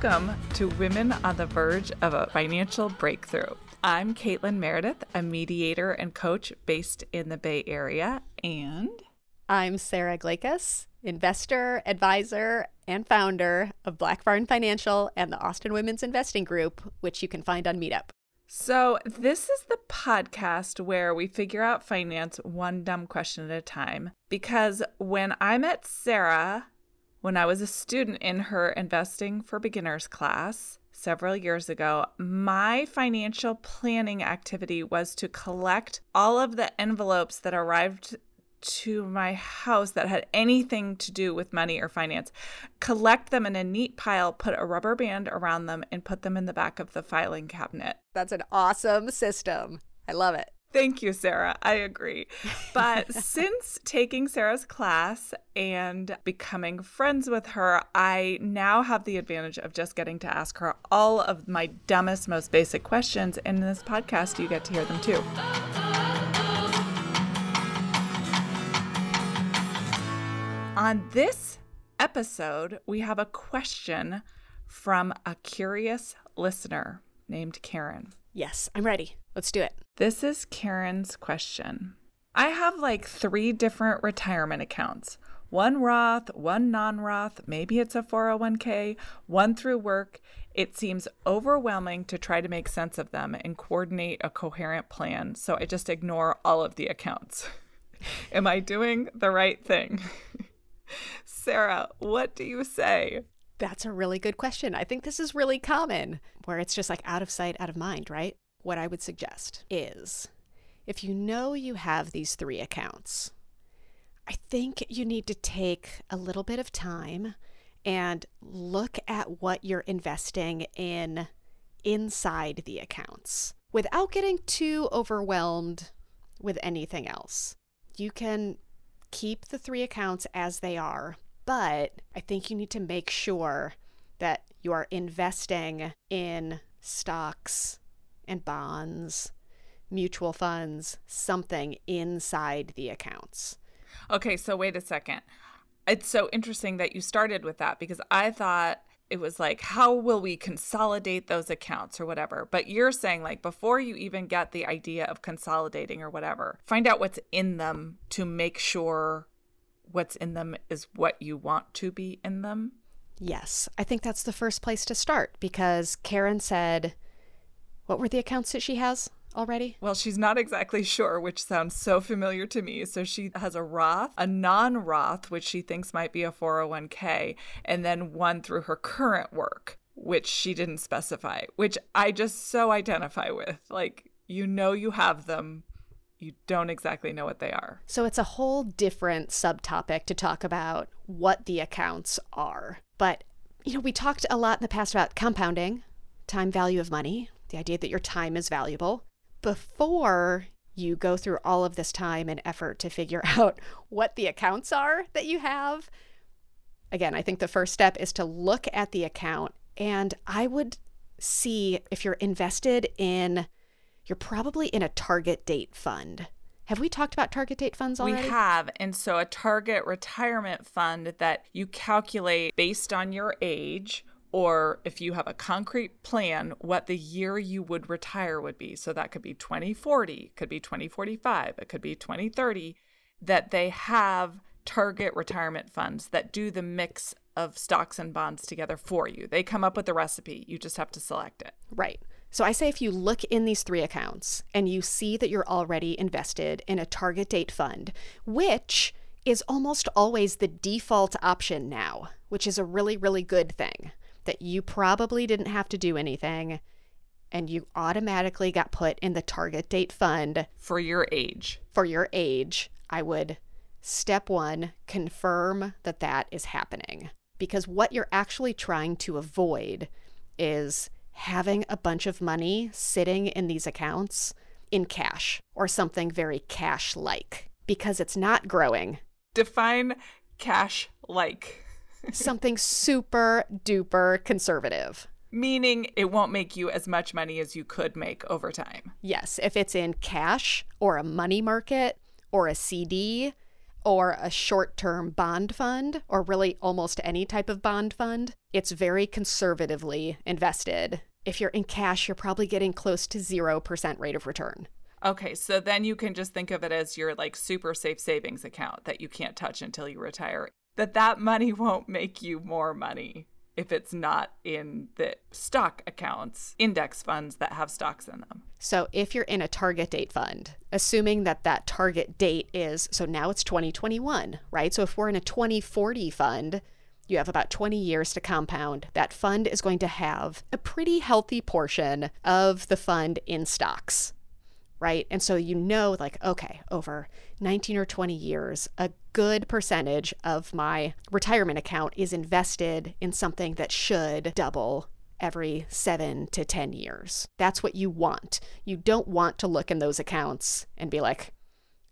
Welcome to Women on the Verge of a Financial Breakthrough. I'm Caitlin Meredith, a mediator and coach based in the Bay Area, and I'm Sara Glakas, investor, advisor, and founder of Black Barn Financial and the Austin Women's Investing Group, which you can find on Meetup. So, this is the podcast where we figure out finance one dumb question at a time. Because when I met Sara, when I was a student in her Investing for Beginners class several years ago, my financial planning activity was to collect all of the envelopes that arrived to my house that had anything to do with money or finance, collect them in a neat pile, put a rubber band around them, and put them in the back of the filing cabinet. That's an awesome system. I love it. Thank you, Sara. I agree. But since taking Sara's class and becoming friends with her, I now have the advantage of just getting to ask her all of my dumbest, most basic questions. And in this podcast, you get to hear them too. On this episode, we have a question from a curious listener named Carin. Yes, I'm ready. Let's do it. This is Carin's question. I have like three different retirement accounts one Roth, one non Roth, maybe it's a 401k, one through work. It seems overwhelming to try to make sense of them and coordinate a coherent plan, so I just ignore all of the accounts. Am I doing the right thing? Sara, what do you say? That's a really good question. I think this is really common where it's just like out of sight, out of mind, right? What I would suggest is if you know you have these three accounts, I think you need to take a little bit of time and look at what you're investing in inside the accounts without getting too overwhelmed with anything else. You can keep the three accounts as they are, but I think you need to make sure that you are investing in stocks and bonds, mutual funds, something inside the accounts. Okay, so wait a second. It's so interesting that you started with that because I thought it was like, how will we consolidate those accounts or whatever? But you're saying, like, before you even get the idea of consolidating or whatever, find out what's in them to make sure what's in them is what you want to be in them. Yes, I think that's the first place to start because Carin said, what were the accounts that she has? already? Well, she's not exactly sure, which sounds so familiar to me. So she has a Roth, a non Roth, which she thinks might be a 401k, and then one through her current work, which she didn't specify, which I just so identify with. Like, you know, you have them. You don't exactly know what they are. So it's a whole different subtopic to talk about what the accounts are. But, you know, we talked a lot in the past about compounding, time value of money, the idea that your time is valuable before you go through all of this time and effort to figure out what the accounts are that you have. Again, I think the first step is to look at the account and I would see if you're invested in, you're probably in a target date fund. Have we talked about target date funds already? We have. And so a target retirement fund that you calculate based on your age or if you have a concrete plan, what the year you would retire would be. So that could be 2040, could be 2045, it could be 2030, that they have target retirement funds that do the mix of stocks and bonds together for you. They come up with the recipe, you just have to select it. Right. So I say if you look in these three accounts and you see that you're already invested in a target date fund, which is almost always the default option now, which is a really, really good thing that you probably didn't have to do anything and you automatically got put in the target date fund for your age. For your age, I would step one, confirm that that is happening. Because what you're actually trying to avoid is having a bunch of money sitting in these accounts in cash or something very cash like because it's not growing. Define cash like something super duper conservative. Meaning it won't make you as much money as you could make over time. Yes. If it's in cash or a money market or a CD, or a short term bond fund, or really almost any type of bond fund, it's very conservatively invested. If you're in cash, you're probably getting close to 0% rate of return. Okay, so then you can just think of it as your like super safe savings account that you can't touch until you retire. That that money won't make you more money if it's not in the stock accounts, index funds that have stocks in them. So if you're in a target date fund, assuming that that target date is so now it's 2021, right? So if we're in a 2040 fund, you have about 20 years to compound. That fund is going to have a pretty healthy portion of the fund in stocks right? And so you know, like, okay, over 19 or 20 years, a good percentage of my retirement account is invested in something that should double every seven to 10 years. That's what you want. You don't want to look in those accounts and be like,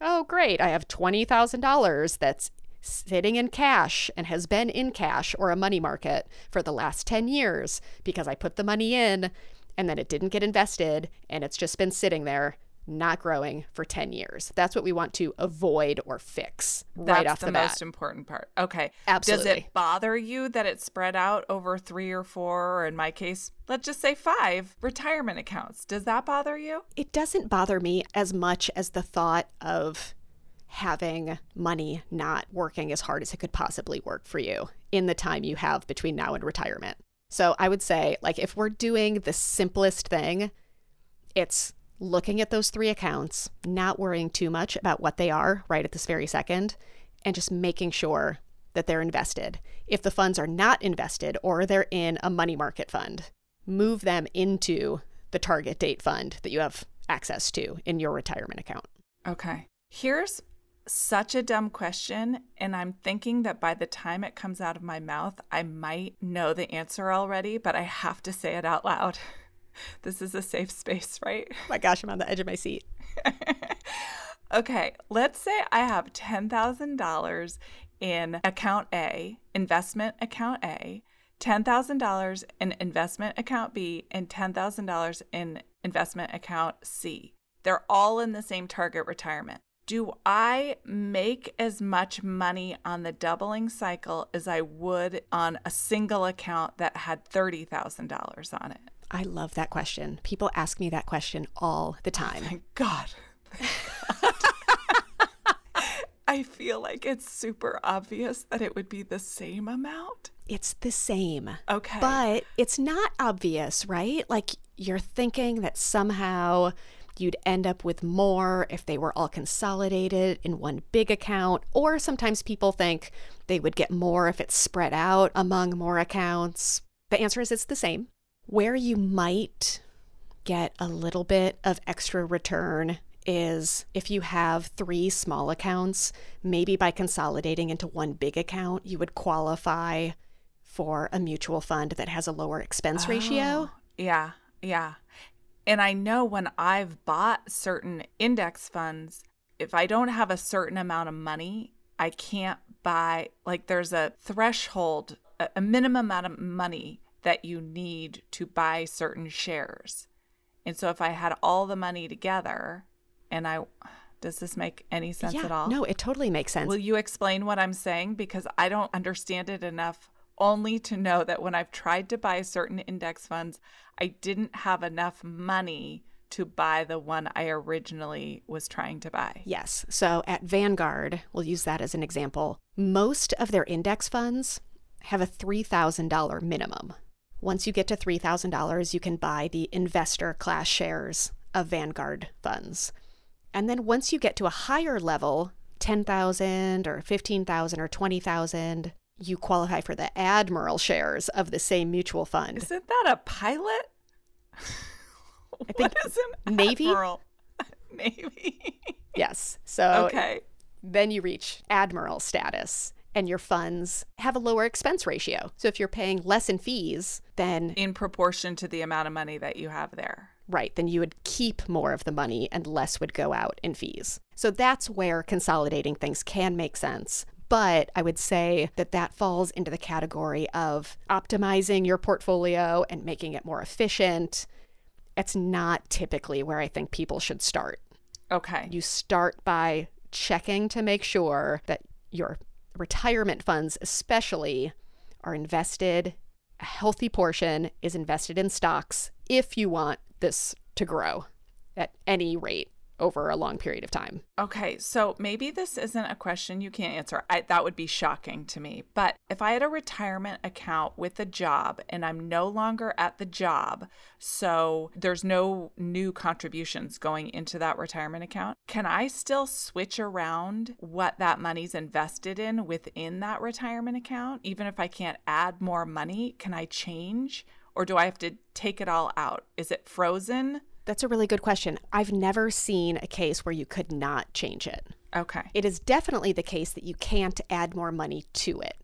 oh, great, I have $20,000 that's sitting in cash and has been in cash or a money market for the last 10 years because I put the money in and then it didn't get invested and it's just been sitting there not growing for 10 years. That's what we want to avoid or fix That's right off the, the, most important part. Okay. Absolutely. Does it bother you that it's spread out over three or four, or in my case, let's just say five retirement accounts? Does that bother you? It doesn't bother me as much as the thought of having money not working as hard as it could possibly work for you in the time you have between now and retirement. So I would say, like, if we're doing the simplest thing, it's looking at those three accounts, not worrying too much about what they are right at this very second, and just making sure that they're invested. If the funds are not invested or they're in a money market fund, move them into the target date fund that you have access to in your retirement account. Okay. Here's such a dumb question. And I'm thinking that by the time it comes out of my mouth, I might know the answer already, but I have to say it out loud. This is a safe space, right? Oh my gosh, I'm on the edge of my seat. okay, let's say I have $10,000 in account A, investment account A, $10,000 in investment account B, and $10,000 in investment account C. They're all in the same target retirement. Do I make as much money on the doubling cycle as I would on a single account that had $30,000 on it? I love that question. People ask me that question all the time. Thank God. Thank God. I feel like it's super obvious that it would be the same amount. It's the same. Okay. But it's not obvious, right? Like you're thinking that somehow you'd end up with more if they were all consolidated in one big account. Or sometimes people think they would get more if it's spread out among more accounts. The answer is it's the same. Where you might get a little bit of extra return is if you have three small accounts, maybe by consolidating into one big account, you would qualify for a mutual fund that has a lower expense Oh, ratio. Yeah, yeah. And I know when I've bought certain index funds, if I don't have a certain amount of money, I can't buy, like, there's a threshold, a minimum amount of money that you need to buy certain shares. And so if I had all the money together and I, does this make any sense yeah, at all? no, it totally makes sense. Will you explain what I'm saying? Because I don't understand it enough only to know that when I've tried to buy certain index funds, I didn't have enough money to buy the one I originally was trying to buy. Yes. So at Vanguard, we'll use that as an example. Most of their index funds have a $3,000 minimum. Once you get to $3,000, you can buy the investor class shares of Vanguard funds. And then once you get to a higher level, 10,000 or 15,000 or 20,000, you qualify for the Admiral shares of the same mutual fund. Isn't that a pilot? I think is an Navy? admiral? Navy. Yes. So okay. then you reach admiral status and your funds have a lower expense ratio. So if you're paying less in fees, then In proportion to the amount of money that you have there. right, then you would keep more of the money and less would go out in fees. So that's where consolidating things can make sense. But I would say that that falls into the category of optimizing your portfolio and making it more efficient. It's not typically where I think people should start. Okay. You start by checking to make sure that your retirement funds, especially, are invested. A healthy portion is invested in stocks if you want this to grow at any rate over a long period of time. Okay, so maybe this isn't a question you can't answer. I, that would be shocking to me. But if I had a retirement account with a job and I'm no longer at the job, so there's no new contributions going into that retirement account, can I still switch around what that money's invested in within that retirement account? Even if I can't add more money, can I change? Or do I have to take it all out? Is it frozen? That's a really good question. I've never seen a case where you could not change it. Okay. It is definitely the case that you can't add more money to it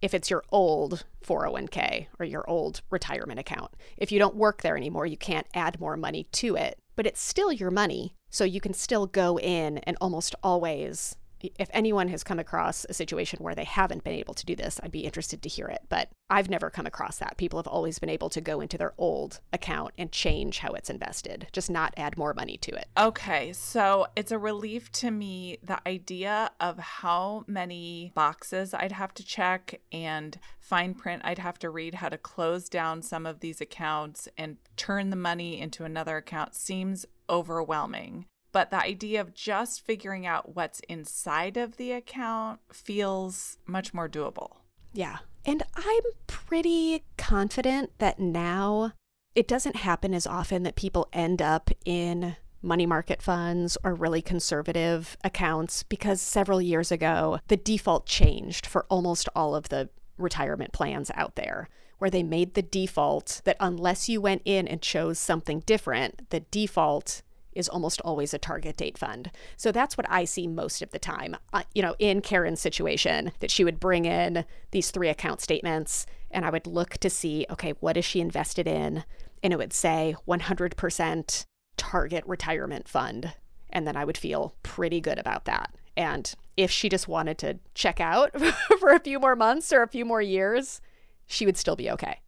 if it's your old 401k or your old retirement account. If you don't work there anymore, you can't add more money to it, but it's still your money. So you can still go in and almost always if anyone has come across a situation where they haven't been able to do this, I'd be interested to hear it. But I've never come across that. People have always been able to go into their old account and change how it's invested, just not add more money to it. Okay. So it's a relief to me the idea of how many boxes I'd have to check and fine print I'd have to read how to close down some of these accounts and turn the money into another account seems overwhelming but the idea of just figuring out what's inside of the account feels much more doable. Yeah. And I'm pretty confident that now it doesn't happen as often that people end up in money market funds or really conservative accounts because several years ago, the default changed for almost all of the retirement plans out there, where they made the default that unless you went in and chose something different, the default is almost always a target date fund. So that's what I see most of the time. Uh, you know, in Carin's situation, that she would bring in these three account statements and I would look to see, okay, what is she invested in? And it would say 100% target retirement fund. And then I would feel pretty good about that. And if she just wanted to check out for a few more months or a few more years, she would still be okay.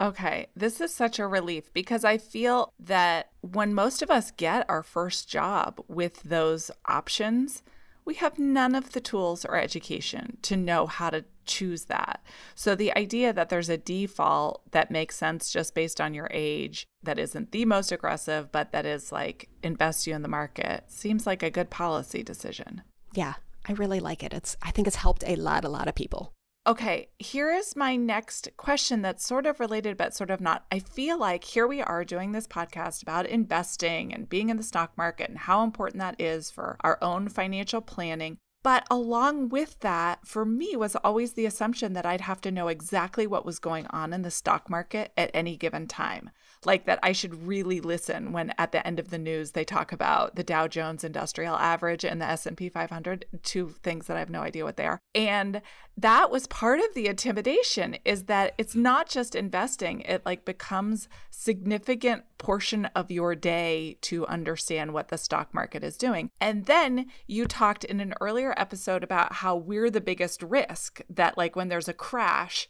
Okay, this is such a relief because I feel that when most of us get our first job with those options, we have none of the tools or education to know how to choose that. So the idea that there's a default that makes sense just based on your age that isn't the most aggressive, but that is like invest you in the market seems like a good policy decision. Yeah, I really like it. It's I think it's helped a lot a lot of people. Okay, here is my next question that's sort of related, but sort of not. I feel like here we are doing this podcast about investing and being in the stock market and how important that is for our own financial planning. But along with that, for me, was always the assumption that I'd have to know exactly what was going on in the stock market at any given time like that I should really listen when at the end of the news they talk about the Dow Jones Industrial Average and the S&P 500, two things that I have no idea what they are. And that was part of the intimidation is that it's not just investing, it like becomes significant portion of your day to understand what the stock market is doing. And then you talked in an earlier episode about how we're the biggest risk that like when there's a crash,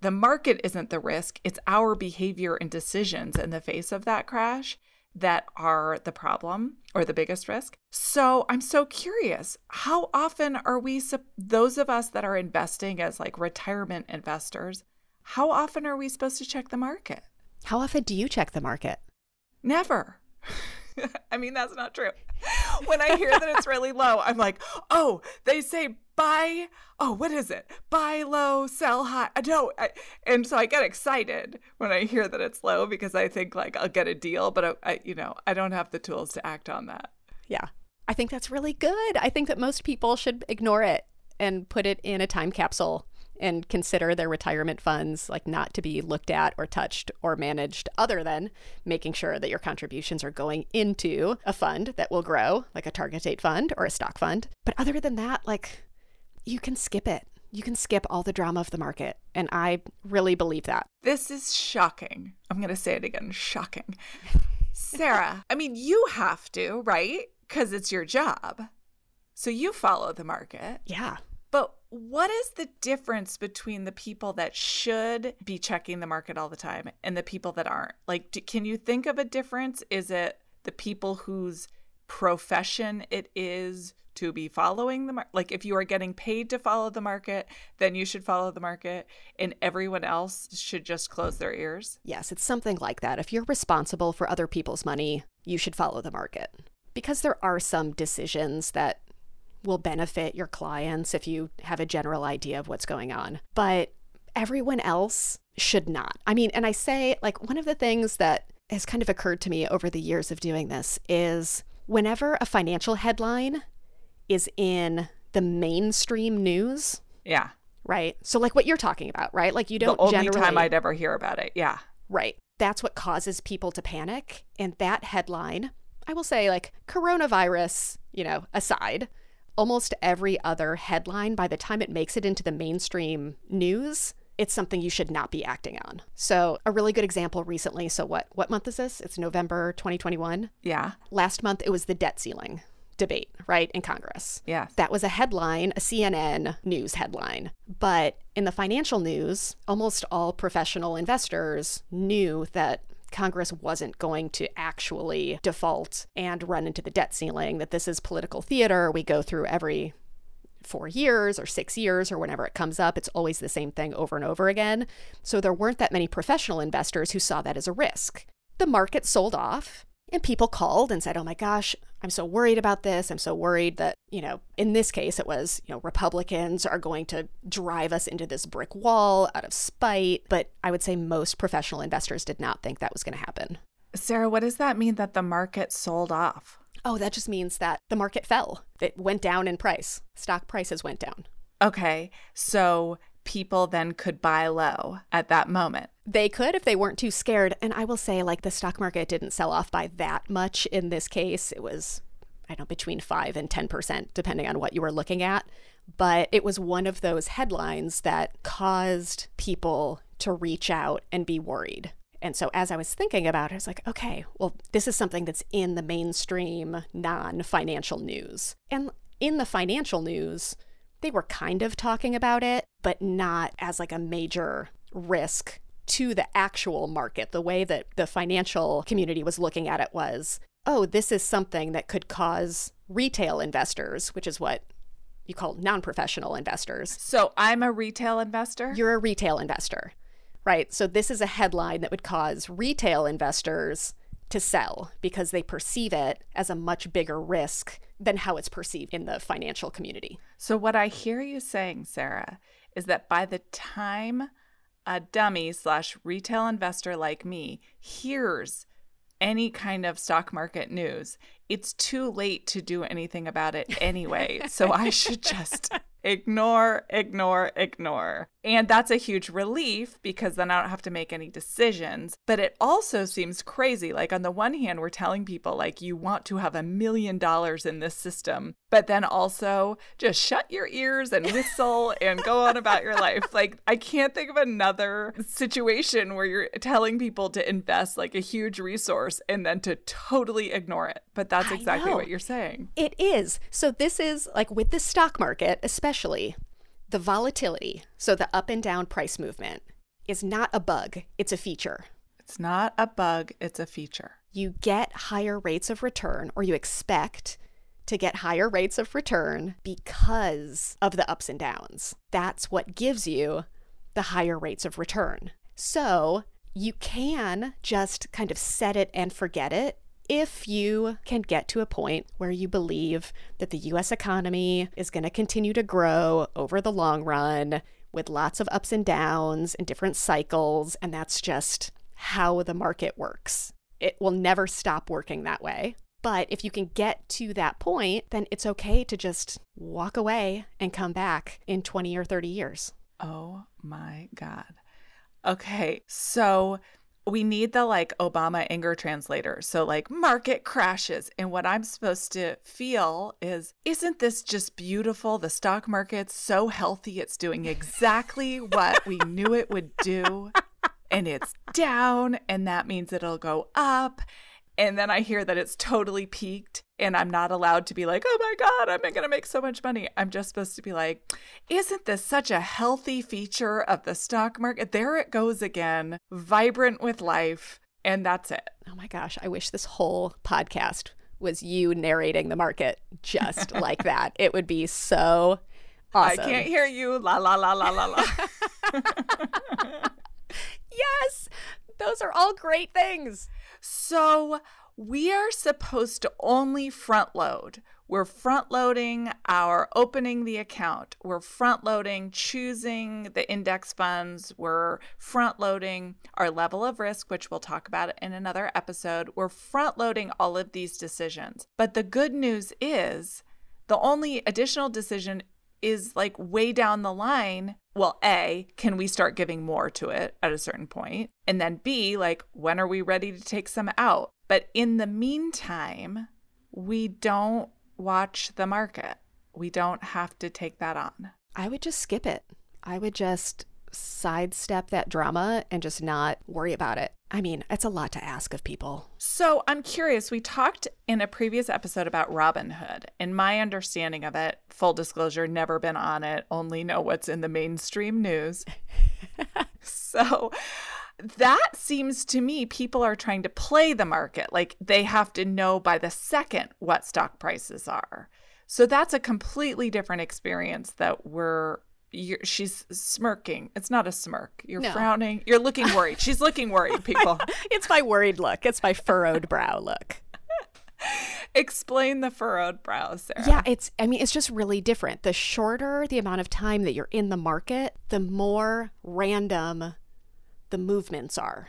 the market isn't the risk, it's our behavior and decisions in the face of that crash that are the problem or the biggest risk. So I'm so curious how often are we, those of us that are investing as like retirement investors, how often are we supposed to check the market? How often do you check the market? Never. I mean, that's not true. When I hear that it's really low, I'm like, oh, they say buy oh what is it? Buy low sell high. I don't I, and so i get excited when i hear that it's low because i think like i'll get a deal but I, I, you know i don't have the tools to act on that. Yeah. I think that's really good. I think that most people should ignore it and put it in a time capsule and consider their retirement funds like not to be looked at or touched or managed other than making sure that your contributions are going into a fund that will grow like a target date fund or a stock fund but other than that like you can skip it. You can skip all the drama of the market. And I really believe that. This is shocking. I'm going to say it again shocking. Sara, I mean, you have to, right? Because it's your job. So you follow the market. Yeah. But what is the difference between the people that should be checking the market all the time and the people that aren't? Like, do, can you think of a difference? Is it the people whose profession it is to be following the market. Like if you are getting paid to follow the market, then you should follow the market, and everyone else should just close their ears. Yes, it's something like that. If you're responsible for other people's money, you should follow the market. Because there are some decisions that will benefit your clients if you have a general idea of what's going on. But everyone else should not. I mean, and I say, like, one of the things that has kind of occurred to me over the years of doing this is whenever a financial headline is in the mainstream news. Yeah. Right. So, like what you're talking about, right? Like, you don't the only generally. time I'd ever hear about it. Yeah. Right. That's what causes people to panic. And that headline, I will say, like, coronavirus, you know, aside, almost every other headline, by the time it makes it into the mainstream news, it's something you should not be acting on. So, a really good example recently. So, what what month is this? It's November 2021. Yeah. Last month it was the debt ceiling debate, right, in Congress. Yeah. That was a headline, a CNN news headline. But in the financial news, almost all professional investors knew that Congress wasn't going to actually default and run into the debt ceiling, that this is political theater. We go through every four years or six years or whenever it comes up. It's always the same thing over and over again. So there weren't that many professional investors who saw that as a risk. The market sold off. And people called and said, Oh my gosh, I'm so worried about this. I'm so worried that, you know, in this case, it was, you know, Republicans are going to drive us into this brick wall out of spite. But I would say most professional investors did not think that was going to happen. Sara, what does that mean that the market sold off? Oh, that just means that the market fell. It went down in price. Stock prices went down. Okay. So people then could buy low at that moment. They could if they weren't too scared. And I will say, like, the stock market didn't sell off by that much in this case. It was, I don't know, between 5 and 10%, depending on what you were looking at. But it was one of those headlines that caused people to reach out and be worried. And so as I was thinking about it, I was like, okay, well, this is something that's in the mainstream non financial news. And in the financial news, they were kind of talking about it, but not as like a major risk to the actual market. The way that the financial community was looking at it was, oh, this is something that could cause retail investors, which is what you call non professional investors. So I'm a retail investor? You're a retail investor, right? So this is a headline that would cause retail investors to sell because they perceive it as a much bigger risk than how it's perceived in the financial community. So, what I hear you saying, Sara, is that by the time a dummy slash retail investor like me hears any kind of stock market news, it's too late to do anything about it anyway. so I should just ignore, ignore, ignore. And that's a huge relief because then I don't have to make any decisions. But it also seems crazy. Like, on the one hand, we're telling people, like, you want to have a million dollars in this system, but then also just shut your ears and whistle and go on about your life. Like, I can't think of another situation where you're telling people to invest like a huge resource and then to totally ignore it. But that's exactly what you're saying. It is. So, this is like with the stock market, especially the volatility, so the up and down price movement, is not a bug, it's a feature. It's not a bug, it's a feature. You get higher rates of return, or you expect to get higher rates of return because of the ups and downs. That's what gives you the higher rates of return. So you can just kind of set it and forget it if you can get to a point where you believe that the US economy is going to continue to grow over the long run with lots of ups and downs and different cycles, and that's just how the market works. It will never stop working that way. But if you can get to that point, then it's okay to just walk away and come back in 20 or 30 years. Oh my God. Okay, so we need the like Obama anger translator. So, like, market crashes. And what I'm supposed to feel is, isn't this just beautiful? The stock market's so healthy. It's doing exactly what we knew it would do. And it's down. And that means it'll go up. And then I hear that it's totally peaked and I'm not allowed to be like, oh my God, I'm going to make so much money. I'm just supposed to be like, isn't this such a healthy feature of the stock market? There it goes again, vibrant with life. And that's it. Oh my gosh, I wish this whole podcast was you narrating the market just like that. It would be so awesome. I can't hear you. La la la la la la. yes, those are all great things. So we are supposed to only front load. We're front loading our opening the account. We're front loading choosing the index funds. We're front loading our level of risk, which we'll talk about in another episode. We're front loading all of these decisions. But the good news is the only additional decision is like way down the line. Well, A, can we start giving more to it at a certain point? And then B, like, when are we ready to take some out? But in the meantime, we don't watch the market. We don't have to take that on. I would just skip it. I would just sidestep that drama and just not worry about it. I mean, it's a lot to ask of people. So I'm curious. We talked in a previous episode about Robinhood, In my understanding of it, full disclosure, never been on it, only know what's in the mainstream news. so that seems to me people are trying to play the market. Like they have to know by the second what stock prices are. So that's a completely different experience that we're you're, she's smirking. It's not a smirk. You're no. frowning. You're looking worried. She's looking worried, people. it's my worried look. It's my furrowed brow look. Explain the furrowed brow, Sara. Yeah, it's I mean, it's just really different. The shorter the amount of time that you're in the market, the more random the movements are,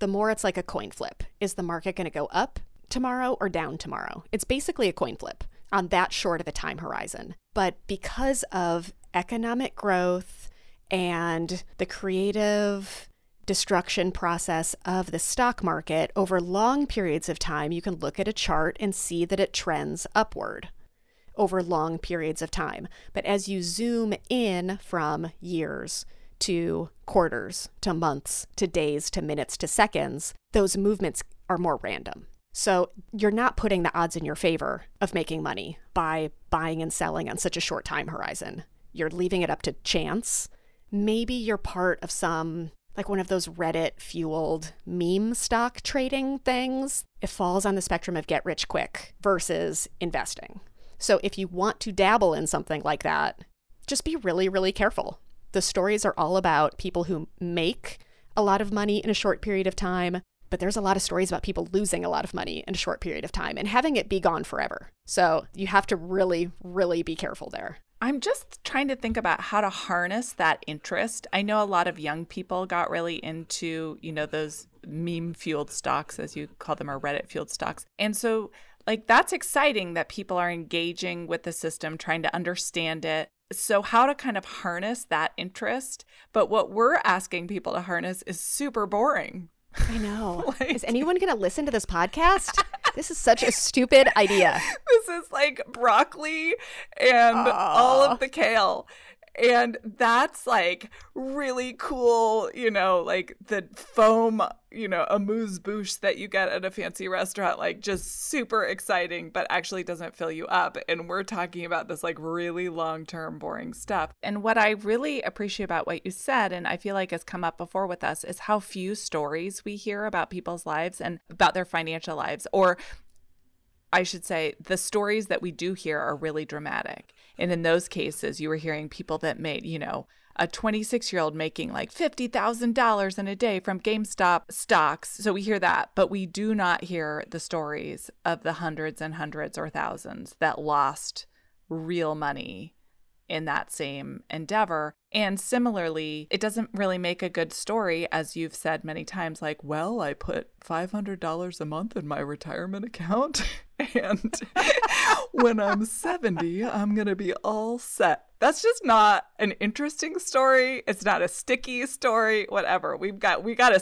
the more it's like a coin flip. Is the market going to go up tomorrow or down tomorrow? It's basically a coin flip on that short of a time horizon. But because of economic growth and the creative destruction process of the stock market over long periods of time, you can look at a chart and see that it trends upward over long periods of time. But as you zoom in from years to quarters to months to days to minutes to seconds, those movements are more random. So you're not putting the odds in your favor of making money by buying and selling on such a short time horizon. You're leaving it up to chance. Maybe you're part of some like one of those Reddit fueled meme stock trading things. It falls on the spectrum of get rich quick versus investing. So if you want to dabble in something like that, just be really, really careful the stories are all about people who make a lot of money in a short period of time, but there's a lot of stories about people losing a lot of money in a short period of time and having it be gone forever. So you have to really, really be careful there. I'm just trying to think about how to harness that interest. I know a lot of young people got really into, you know, those meme fueled stocks, as you call them, or Reddit fueled stocks. And so, like, that's exciting that people are engaging with the system, trying to understand it so how to kind of harness that interest but what we're asking people to harness is super boring i know. Like, is anyone going to listen to this podcast? This is such a stupid idea. This is like broccoli and Aww. all of the kale and that's like really cool, you know, like the foam, you know, amuse bouche that you get at a fancy restaurant, like just super exciting, but actually doesn't fill you up. And we're talking about this like really long term, boring stuff. And what I really appreciate about what you said, and I feel like has come up before with us, is how few stories we hear about people's lives and about their financial lives, or I should say, the stories that we do hear are really dramatic. And in those cases, you were hearing people that made, you know, a 26 year old making like $50,000 in a day from GameStop stocks. So we hear that, but we do not hear the stories of the hundreds and hundreds or thousands that lost real money in that same endeavor. And similarly, it doesn't really make a good story, as you've said many times, like, well, I put $500 a month in my retirement account. and when I'm 70, I'm going to be all set. That's just not an interesting story. It's not a sticky story, whatever. We've got, we got to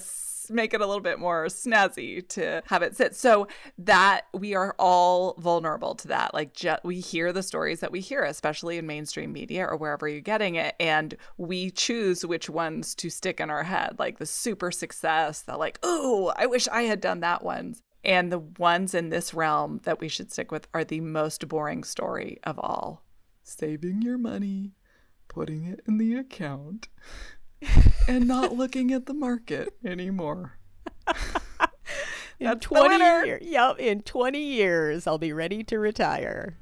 make it a little bit more snazzy to have it sit. So that we are all vulnerable to that. Like ju- we hear the stories that we hear, especially in mainstream media or wherever you're getting it, and we choose which ones to stick in our head, like the super success, the like, oh, I wish I had done that ones. And the ones in this realm that we should stick with are the most boring story of all. Saving your money, putting it in the account and not looking at the market anymore. In That's 20 winner. years. Yep, in 20 years I'll be ready to retire.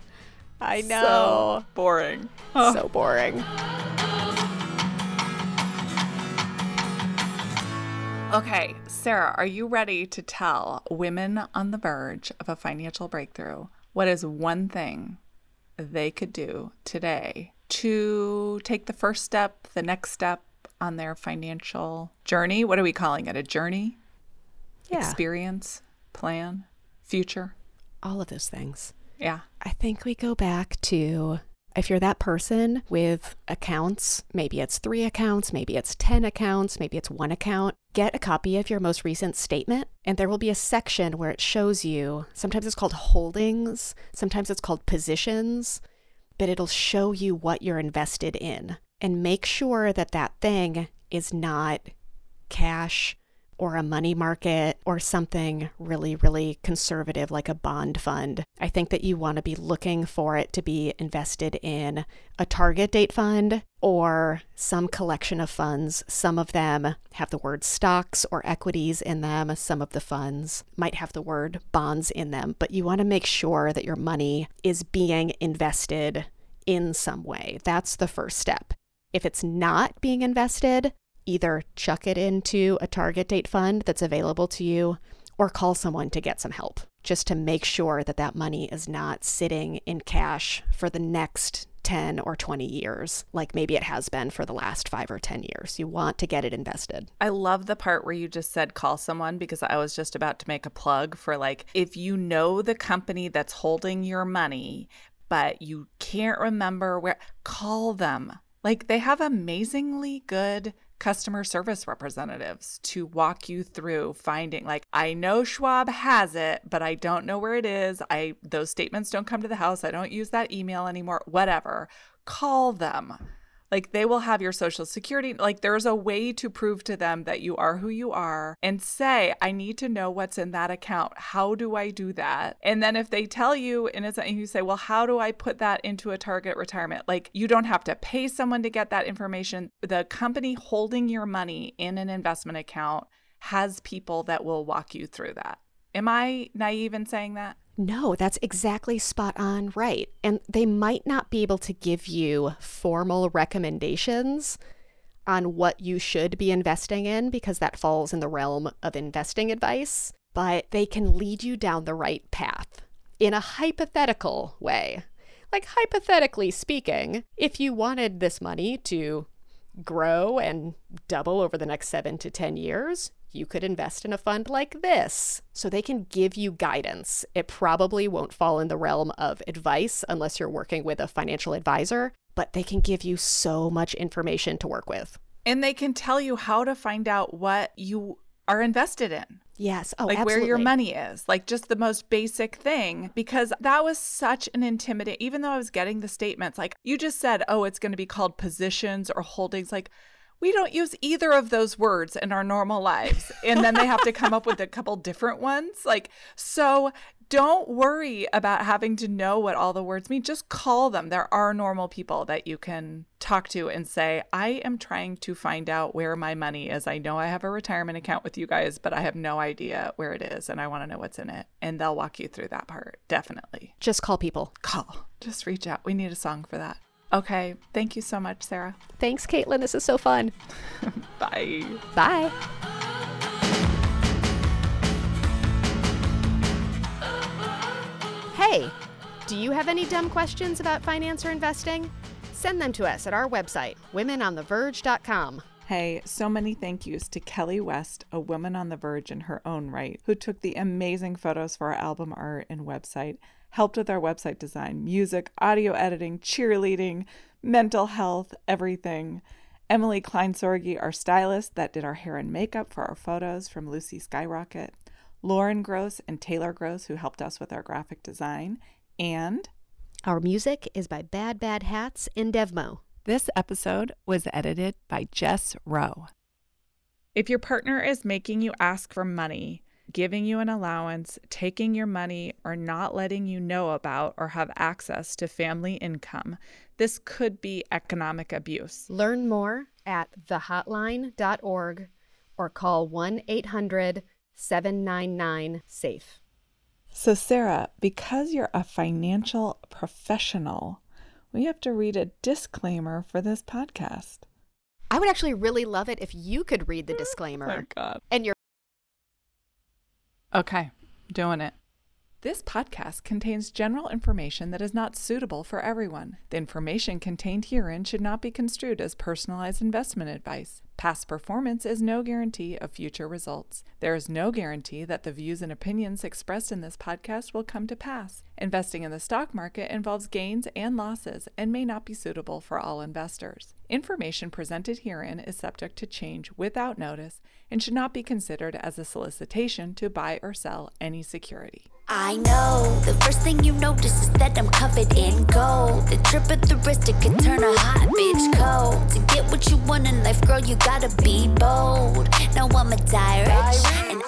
I know. Oh. So boring. So, boring. Okay, Sara, are you ready to tell women on the verge of a financial breakthrough what is one thing they could do today to take the first step, the next step on their financial journey? What are we calling it? A journey? Yeah. Experience? Plan? Future? All of those things. Yeah. I think we go back to if you're that person with accounts, maybe it's three accounts, maybe it's 10 accounts, maybe it's one account, get a copy of your most recent statement. And there will be a section where it shows you sometimes it's called holdings, sometimes it's called positions, but it'll show you what you're invested in. And make sure that that thing is not cash or a money market or something really, really conservative like a bond fund. I think that you want to be looking for it to be invested in a target date fund or some collection of funds. Some of them have the word stocks or equities in them. Some of the funds might have the word bonds in them, but you want to make sure that your money is being invested in some way. That's the first step. If it's not being invested, either chuck it into a target date fund that's available to you or call someone to get some help just to make sure that that money is not sitting in cash for the next 10 or 20 years like maybe it has been for the last 5 or 10 years. You want to get it invested. I love the part where you just said call someone because I was just about to make a plug for like if you know the company that's holding your money but you can't remember where call them. Like they have amazingly good customer service representatives to walk you through finding like I know Schwab has it but I don't know where it is. I those statements don't come to the house. I don't use that email anymore. Whatever. Call them. Like they will have your social security. Like there's a way to prove to them that you are who you are and say, I need to know what's in that account. How do I do that? And then if they tell you and it's and you say, Well, how do I put that into a target retirement? Like you don't have to pay someone to get that information. The company holding your money in an investment account has people that will walk you through that. Am I naive in saying that? No, that's exactly spot on right. And they might not be able to give you formal recommendations on what you should be investing in because that falls in the realm of investing advice, but they can lead you down the right path in a hypothetical way. Like, hypothetically speaking, if you wanted this money to grow and double over the next seven to 10 years, you could invest in a fund like this. So they can give you guidance. It probably won't fall in the realm of advice unless you're working with a financial advisor, but they can give you so much information to work with. And they can tell you how to find out what you are invested in. Yes. Oh, like absolutely. where your money is, like just the most basic thing. Because that was such an intimidating, even though I was getting the statements, like you just said, oh, it's going to be called positions or holdings. Like we don't use either of those words in our normal lives. And then they have to come up with a couple different ones. Like, so don't worry about having to know what all the words mean. Just call them. There are normal people that you can talk to and say, I am trying to find out where my money is. I know I have a retirement account with you guys, but I have no idea where it is and I want to know what's in it. And they'll walk you through that part. Definitely. Just call people. Call. Just reach out. We need a song for that. Okay. Thank you so much, Sara. Thanks, Caitlin. This is so fun. Bye. Bye. Hey, do you have any dumb questions about finance or investing? Send them to us at our website, womenontheverge.com. Hey, so many thank yous to Kelly West, a woman on the verge in her own right, who took the amazing photos for our album art and website, helped with our website design, music, audio editing, cheerleading, mental health, everything. Emily Kleinsorgi, our stylist, that did our hair and makeup for our photos from Lucy Skyrocket. Lauren Gross and Taylor Gross, who helped us with our graphic design. And Our music is by Bad Bad Hats and Devmo. This episode was edited by Jes Rowe. If your partner is making you ask for money, giving you an allowance, taking your money, or not letting you know about or have access to family income, this could be economic abuse. Learn more at thehotline.org or call 1 800 799 SAFE. So, Sara, because you're a financial professional, we have to read a disclaimer for this podcast. I would actually really love it if you could read the Oh disclaimer. my God. And your Okay, doing it. This podcast contains general information that is not suitable for everyone. The information contained herein should not be construed as personalized investment advice. Past performance is no guarantee of future results. There is no guarantee that the views and opinions expressed in this podcast will come to pass. Investing in the stock market involves gains and losses and may not be suitable for all investors. Information presented herein is subject to change without notice and should not be considered as a solicitation to buy or sell any security. I know the first thing you notice is that I'm covered in gold. The trip at the wrist, it can turn a hot bitch cold. To get what you want in life, girl, you gotta be bold. Now I'm a direct, and